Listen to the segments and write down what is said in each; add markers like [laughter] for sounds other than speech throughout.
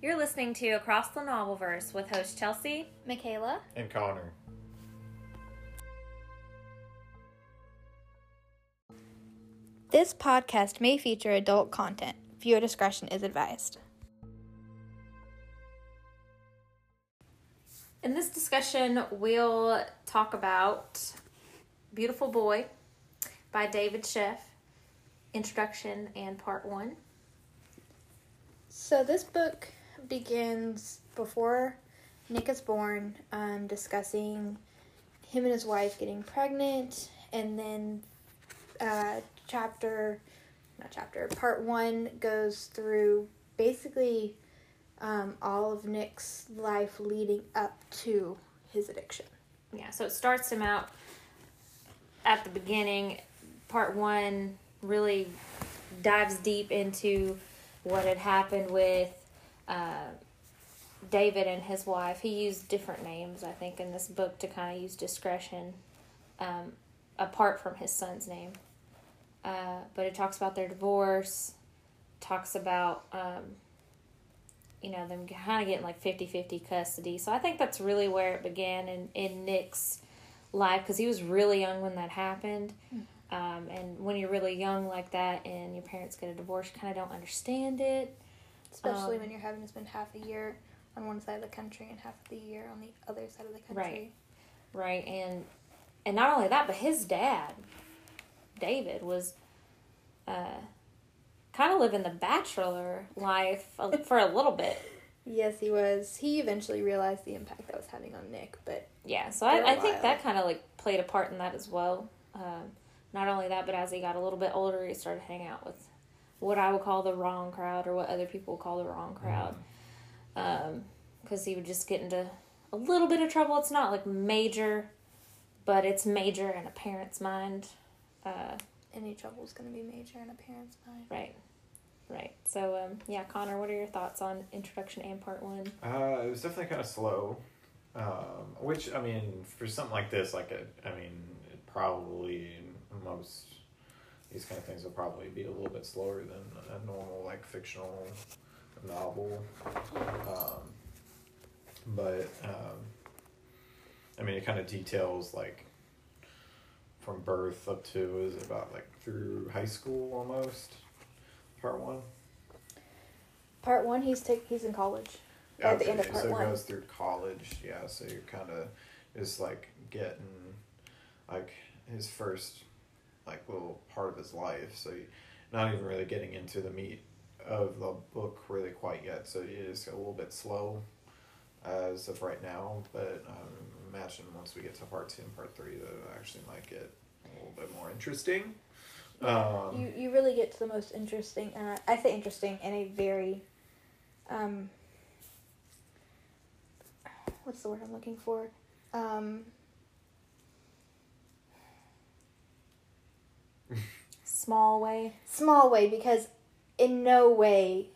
You're listening to Across the Novelverse with host Chelsea. Michaela. And Connor. This podcast may feature adult content. Viewer discretion is advised. In this discussion, we'll talk about Beautiful Boy by David Sheff, introduction and part one. So, this book begins before Nick is born, um, discussing him and his wife getting pregnant, and then uh, chapter, not chapter, part one goes through basically um, all of Nick's life leading up to his addiction. Yeah, so it starts him out at the beginning. Part one really dives deep into what had happened with uh, David and his wife. He used different names, I think, in this book to kind of use discretion um, apart from his son's name. Uh, but it talks about their divorce, talks about, um, you know, them kind of getting like 50 50 custody. So I think that's really where it began in, in Nick's life because he was really young when that happened. Um, and when you're really young like that and your parents get a divorce, you kind of don't understand it. Especially Um, when you're having to spend half a year on one side of the country and half of the year on the other side of the country. Right. right and and not only that but his dad david was uh kind of living the bachelor life [laughs] for a little bit Yes, he was. He eventually realized the impact that was having on Nick, but yeah so I, I think that kind of like played a part in that as well um not only that but as he got a little bit older he started hanging out with what i would call the wrong crowd or what other people would call the wrong crowd um because he would just get into a little bit of trouble it's not like major but it's major in a parent's mind uh any trouble is going to be major in a parent's mind. Right. Right. So, um, yeah, Connor, what are your thoughts on introduction and part one? Uh, it was definitely kind of slow. Um, which, I mean, for something like this, like, a, I mean, it probably, most, these kind of things will probably be a little bit slower than a normal, like, fictional novel. Um, but, um, I mean, it kind of details, like, from birth up to, is it about, like, through high school almost? Part one? Part one, he's take he's in college. At the end of part so one. it goes through college, yeah. So you're kind of just like getting like his first like little part of his life. So not even really getting into the meat of the book really quite yet. So it is a little bit slow as of right now. But um, imagine once we get to part two and part three, that actually might get a little bit more interesting. Um, you you really get to the most interesting. Uh, I say interesting in a very, um, what's the word I'm looking for? Um, Small way. small way because in no way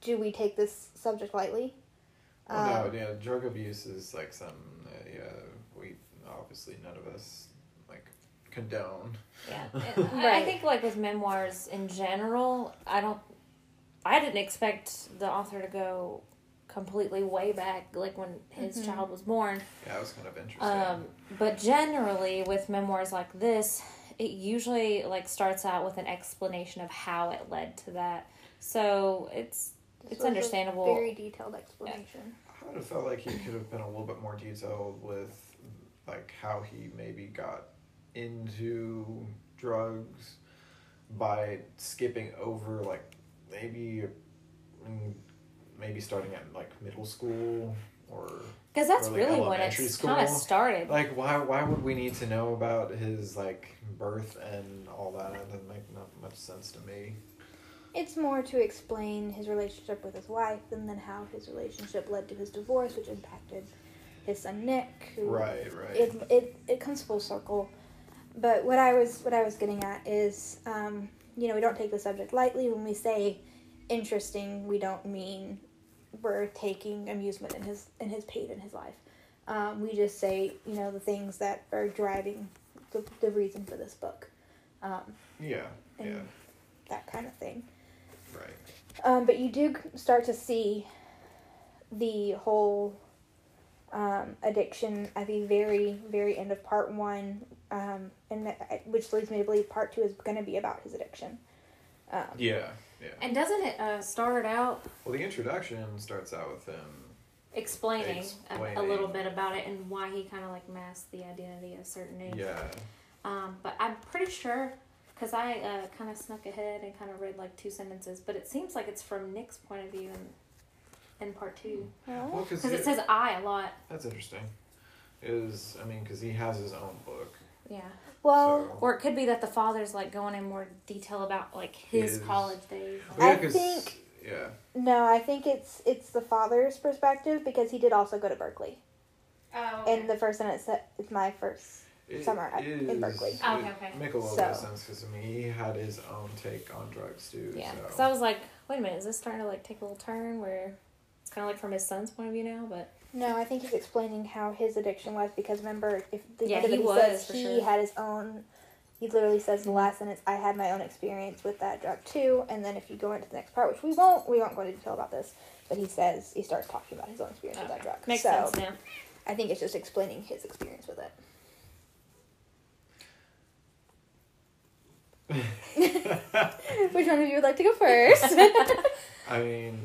do we take this subject lightly. Well, Um, no, yeah, drug abuse is like some, uh, yeah, we obviously none of us like condone. Yeah. And [laughs] I- I think, like, with memoirs in general, I don't, I didn't expect the author to go completely way back, like when his Mhm. child was born. Yeah, it was kind of interesting. Um, but generally, with memoirs like this, it usually like starts out with an explanation of how it led to that. So it's this it's was a understandable. Very detailed explanation. I would have felt like he could have been a little bit more detailed with like how he maybe got into drugs by skipping over like maybe maybe starting at like middle school or Because that's early really when elementary it's kind of started. like why why would we need to know about his like birth and all that it doesn't make not much sense to me It's more to explain his relationship with his wife and then how his relationship led to his divorce, which impacted his son Nick. Who right right it, it it comes full circle. But what I was what I was getting at is, um, you know, we don't take the subject lightly when we say interesting. We don't mean we're taking amusement in his in his pain in his life. Um, we just say, you know, the things that are driving the, the reason for this book, um, yeah yeah that kind of thing. right Um, but you do start to see the whole um, addiction at the very, very end of part one, um, and that, which leads me to believe part two is going to be about his addiction. Um, Yeah, yeah. And doesn't it uh, start out Well, the introduction starts out with him. explaining, A, a little bit about it and why he kind of like masked the identity of certain names. Yeah, Um, but I'm pretty sure because I uh, kind of snuck ahead and kind of read like two sentences, but it seems like it's from Nick's point of view in, in part two well, because because it says I a lot. that's interesting. Is I mean, because he has his own book. Yeah. well, so- Or it could be that the father's like going in more detail about like his His- college days. Well, yeah, I 'cause- think- Yeah. no, I think it's it's the father's perspective because he did also go to Berkeley. Oh. And the first sentence said, "It's my first It Summer at- in Berkeley. Oh, okay, okay. Make a little So- bit of sense because I mean he had his own take on drugs too. Yeah, so. because I was like, wait a minute, is this starting to like take a little turn where it's kind of like from his son's point of view now? But No, I think he's explaining how his addiction was because remember, if the Yeah, he he was, says he sure. had his own. He literally says the mm-hmm. last sentence, "I had my own experience with that drug too." And then if you go into the next part, which we won't, we won't go into detail about this, but he says he starts talking about his own experience with that drug. makes so sense now. I think it's just explaining his experience with it. [laughs] [laughs] Which one of you would like to go first? [laughs] I mean,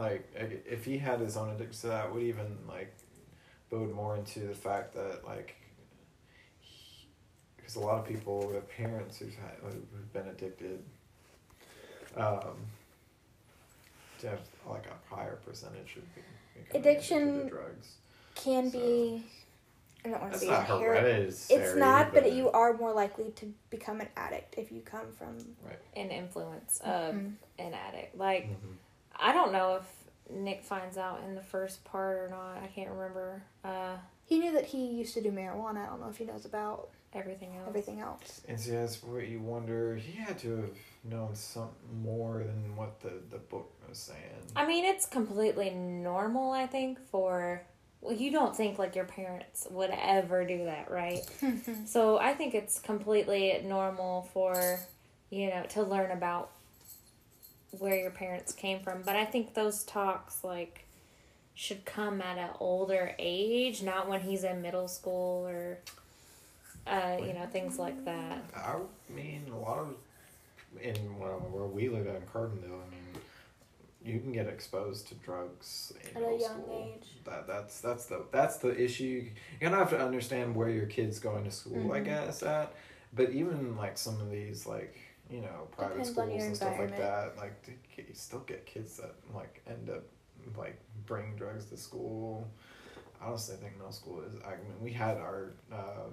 like if he had his own addiction to that, would even like bode more into the fact that like because a lot of people with parents who've had who've been addicted, um, to have like a higher percentage of be- becoming Addiction to drugs. Can So- be. I don't want to That's say not hereditary. It's not, but you are more likely to become an addict if you come from. An influence of Mhm. an addict. Like Mhm. I don't know if Nick finds out in the first part or not. I can't remember uh, He knew that he used to do marijuana. I don't know if he knows about everything else. everything else. And see, that's what you wonder. He had to have known something more than what the, the book was saying. I mean, it's completely normal. I think for well, you don't think like your parents would ever do that, right? [laughs] So I think it's completely normal for you know to learn about where your parents came from. But I think those talks like should come at an older age, not when he's in middle school or uh, you know things like that. I mean, a lot of in well, where we live in Carbondale, I mean, you can get exposed to drugs in At a young school. age. That that's that's the that's the issue. You kind of have to understand where your kid's going to school, I Mhm. guess. At but even like some of these like you know private Depends schools and stuff like that, like to you still get kids that like end up like bringing drugs to school. I honestly think middle school is. I mean, we had our uh,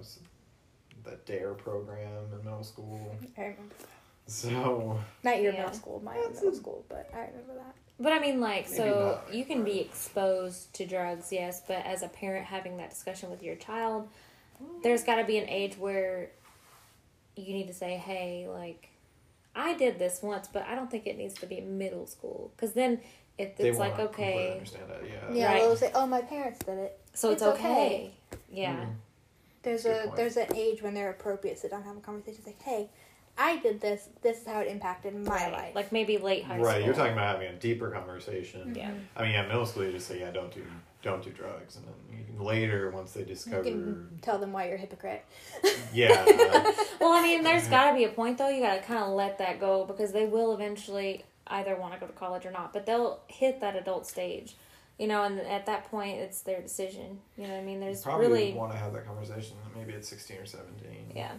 the Dare program in middle school, I remember. so Not your Yeah. middle school, my That's middle a- school, but I remember that. But I mean, like, Maybe so not, you can be exposed to drugs, yes, but as a parent having that discussion with your child, there's got to be an age where you need to say, hey, like, I did this once, but I don't think it needs to be middle school. Because then if they it's like, okay, understand that. Yeah. Yeah, Right. they'll say, "Oh, my parents did it." so it's, It's okay. okay. Yeah. Mm. There's Good a point. there's an age when they're appropriate to sit down and have a conversation. Say, "Hey, I did this. This is how it impacted my Right. life." Like maybe late high Right, school. Right. You're talking about having a deeper conversation. Yeah. I mean, yeah, middle school you just say, yeah, don't do don't do drugs, and then later once they you discover, can tell them why you're a hypocrite. yeah, [laughs] Well, I mean, there's got to be a point, though. You got to kind of let that go because they will eventually either want to go to college or not, but they'll hit that adult stage. You know, and at that point, it's their decision. You know what I mean? you There's probably really. want to have that conversation. Maybe at sixteen or seventeen. Yeah,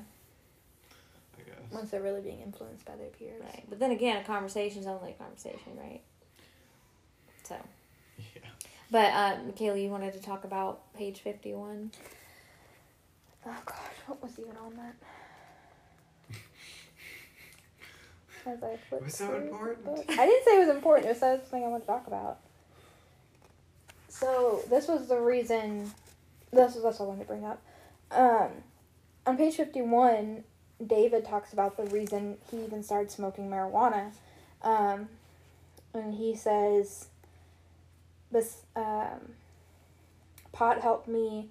I guess. Once they're really being influenced by their peers. right. But then again, a conversation is only a conversation, right? So. Yeah. But, uh, Michaela, you wanted to talk about page 51? Oh gosh, what was even on that? [laughs] As I flipped Was that through the important? I didn't say it was important. It was something I wanted to talk about. So this was the reason. This was that's what I wanted to bring up. Um, on page fifty-one, David talks about the reason he even started smoking marijuana, um, and he says, "This um, pot helped me."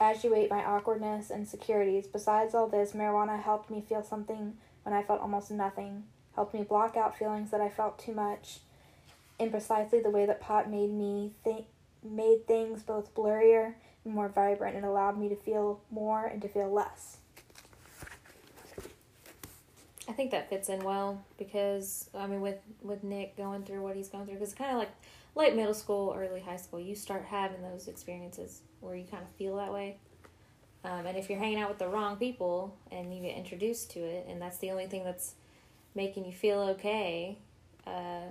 Actuate my awkwardness and insecurities. Besides all this, marijuana helped me feel something when I felt almost nothing. Helped me block out feelings that I felt too much. in precisely the way that pot made me think made things both blurrier and more vibrant and allowed me to feel more and to feel less. I think that fits in well because I mean, with with Nick going through what he's going through, because kind of like late middle school, early high school, you start having those experiences where you kind of feel that way. Um, and if you're hanging out with the wrong people and you get introduced to it, and that's the only thing that's making you feel okay, uh,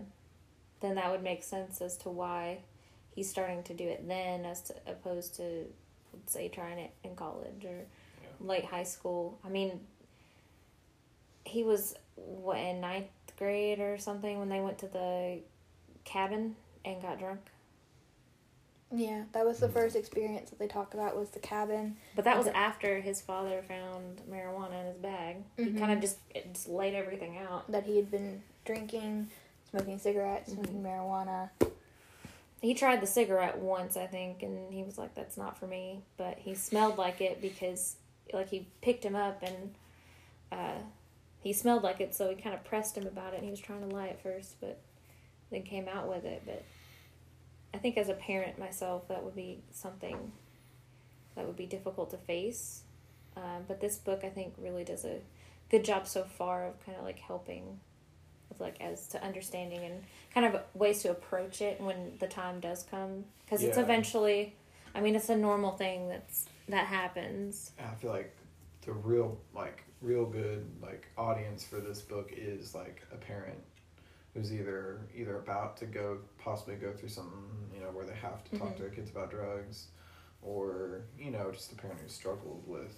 then that would make sense as to why he's starting to do it then, as to, opposed to, let's say, trying it in college or Yeah. late high school. I mean, he was what in ninth grade or something when they went to the cabin and got drunk. Yeah, that was the Mhm. first experience that they talk about was the cabin. But that was after his father found marijuana in his bag. He Mhm. kind of just it just laid everything out. that he had been drinking, smoking cigarettes, Mhm. smoking marijuana. He tried the cigarette once, I think, and he was like, "That's not for me." But he smelled like it because, like, he picked him up and uh, he smelled like it, so we kind of pressed him about it. and He was trying to lie at first, but then came out with it. But I think as a parent myself, that would be something that would be difficult to face. Um, but this book, I think, really does a good job so far of kind of like helping with like as to understanding and kind of ways to approach it when the time does come because it's eventually i mean it's a normal thing that's that happens I feel like the real like real good like audience for this book is like a parent who's either either about to go possibly go through something you know where they have to talk Mhm. to their kids about drugs or you know just a parent who struggled with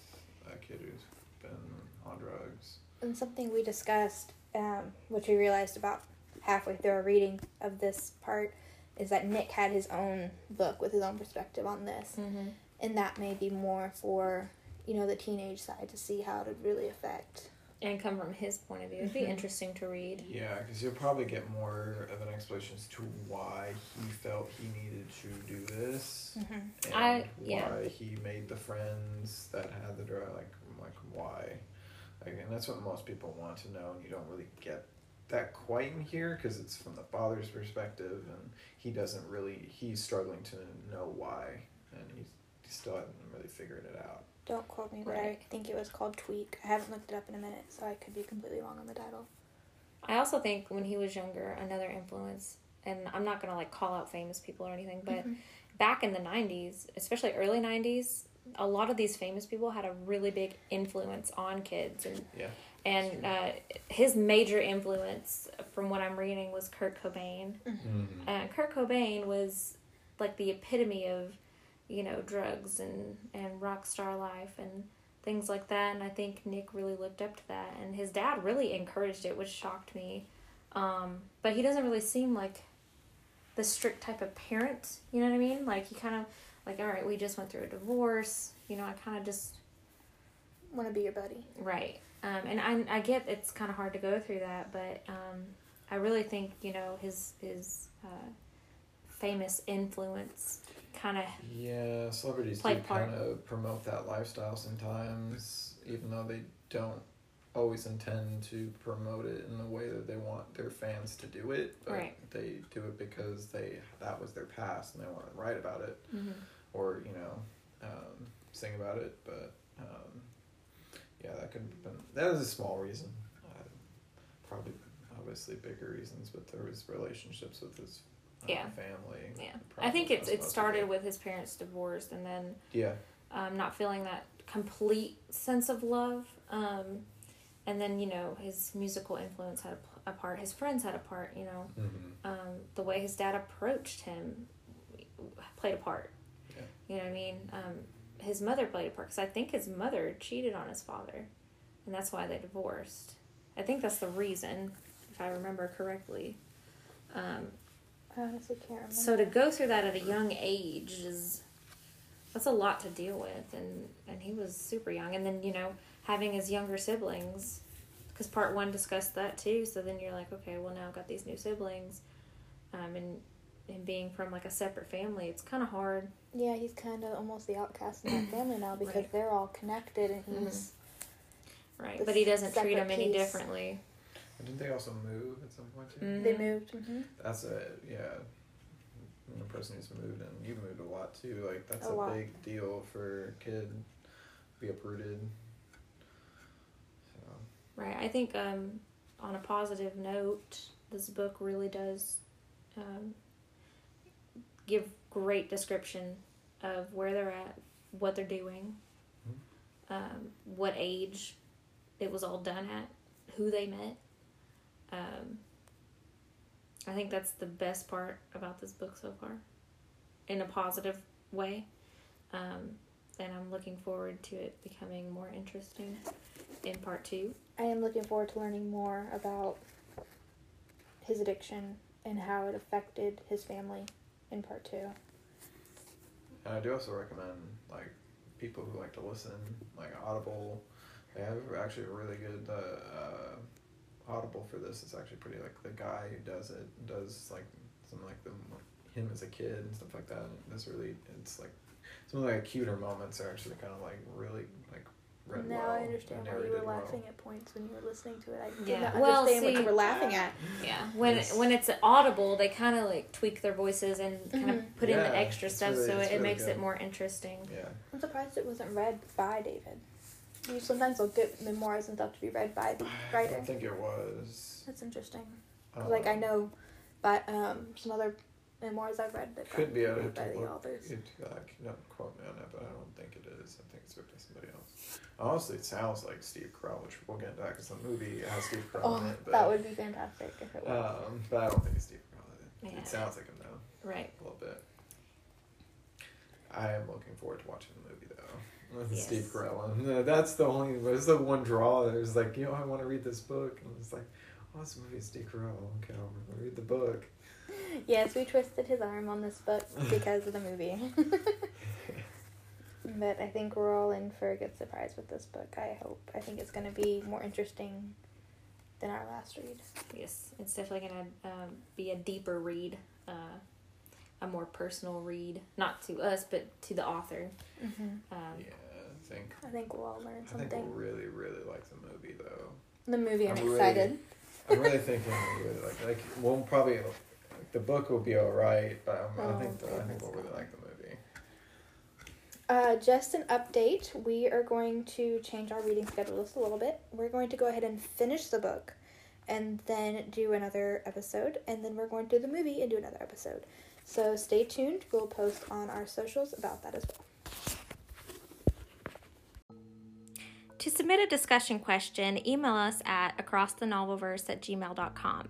a kid who's been on drugs And something we discussed, um, which we realized about halfway through our reading of this part, is that Nick had his own book with his own perspective on this. mm-hmm. And that may be more for, you know, the teenage side to see how it would really affect. and come from his point of view it'd be Mhm. interesting to read yeah because you'll probably get more of an explanation as to why he felt he needed to do this Mm-hmm. and I- yeah. why he made the friends that had the drug like like why like, and that's what most people want to know and you don't really get that quite in here because it's from the father's perspective and he doesn't really he's struggling to know why and he's, he still hasn't really figured it out Don't quote me, but Right. I think it was called Tweak. I haven't looked it up in a minute, so I could be completely wrong on the title. i also think when he was younger another influence and i'm not gonna like call out famous people or anything but Mhm. back in the 90s especially early 90s a lot of these famous people had a really big influence on kids and yeah and uh, his major influence from what i'm reading was kurt cobain mm-hmm. uh, kurt cobain was like the epitome of you know drugs and and rock star life and things like that. And i think nick really looked up to that. And his dad really encouraged it which shocked me. Um, but he doesn't really seem like the strict type of parent you know what i mean? Like he kind of like all right we just went through a divorce. You know i kind of just Want to be your buddy. Right. Um, and I, I get it's kind of hard to go through that, but um, I really think, you know, his, his uh, famous influence kind of, Yeah, celebrities Play do kind of promote that lifestyle sometimes, even though they don't always intend to promote it in the way that they want their fans to do it. But Right. they do it because they that was their past and they want to write about it or you know um, sing about it. But um, yeah, that could have been that is a small reason. Uh, probably obviously bigger reasons, but there was relationships with his Yeah. family. yeah. I think it's, it started with his parents divorced and then Yeah. um, not feeling that complete sense of love. Um, and then, you know, his musical influence had a, part, his friends had a part, you know. Mm-hmm. um, the way his dad approached him played a part. Yeah. You know what I mean? Um, his mother played a part because I think his mother cheated on his father, and that's why they divorced. I think that's the reason, if I remember correctly. Um, I honestly can't remember. so to go through that at a young age is that's a lot to deal with, and and he was super young, and then you know having his younger siblings, because part one discussed that too. So then you're like, okay, well now I've got these new siblings, um, and and being from like a separate family, it's kind of hard. yeah, he's kind of almost the outcast in that [clears throat] family now because Right. they're all connected and he's. Right, but he doesn't treat separate them any differently. Didn't they also move at some point too? Mhm. They moved. hmm That's a yeah. When a person who's moved and you've moved a lot too. Like that's A a, big deal for a kid. Be uprooted. So Right. I think um, on a positive note, this book really does um, give great description of where they're at, what they're doing, um, what age it was all done at, who they met. Um, I think that's the best part about this book so far, in a positive way. Um, and I'm looking forward to it becoming more interesting in part two. I am looking forward to learning more about his addiction and how it affected his family in part two. and I do also recommend like people who like to listen, like Audible. They have actually a really good uh, uh, Audible for this. is actually pretty like the guy who does it does like some like the him as a kid and stuff like that. And it's really it's like some of the like, cuter moments are actually kind of like really like read now well. I understand and why you were narrated well. laughing at points when you were listening to it. I did Yeah. not Well, understand what see- you were laughing at. Yeah, when Yes. when it's audible, they kind of like tweak their voices and kind of mm-hmm. put in the extra stuff, really- so it, really makes good. it more interesting. Yeah. I'm surprised it wasn't read by David. You sometimes will get memoirs and stuff to be read by the [sighs] I writer. don't think it was. That's interesting. 'Cause, like I know, by um some other memoirs I've read that Could be. I'd read by the look authors. into that. Don't quote me on that, but I don't think it is. I think it's written by somebody else. Honestly, it sounds like Steve Carell, which we'll get into that because the movie has Steve Carell Oh, in it. But, that would be fantastic if it was. Um, but I don't think it's Steve Carell. it. Yeah. It sounds like him though, Right. a little bit. I am looking forward to watching the movie though. With Yes. Steve Carell, and that's the only. There's the one draw. There's like, you know, I want to read this book, and it's like, oh, this movie is Steve Carell. Okay, I'll read the book. Yes, we twisted his arm on this book because of the movie. [laughs] but I think we're all in for a good surprise with this book. I hope. I think it's going to be more interesting than our last read. Yes, it's definitely gonna um, be a deeper read, uh, a more personal read, not to us but to the author. Mm-hmm. Um, Yeah, I think. I think we'll all learn something. I think something. we'll really, really like the movie though. The movie, I'm, I'm really- excited. I'm really thinking we really like like we'll probably like, the book will be all right, but I'm, I Oh, think the, I think we'll really like the movie. Uh, just an update. We are going to change our reading schedule just a little bit. We're going to go ahead and finish the book and then do another episode. And then we're going to do the movie and do another episode. So stay tuned. We'll post on our socials about that as well. To submit a discussion question, email us at acrossthenovelverse at gmail.com.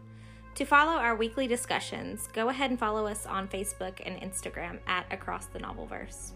To follow our weekly discussions, go ahead and follow us on Facebook and Instagram at Across the Novelverse.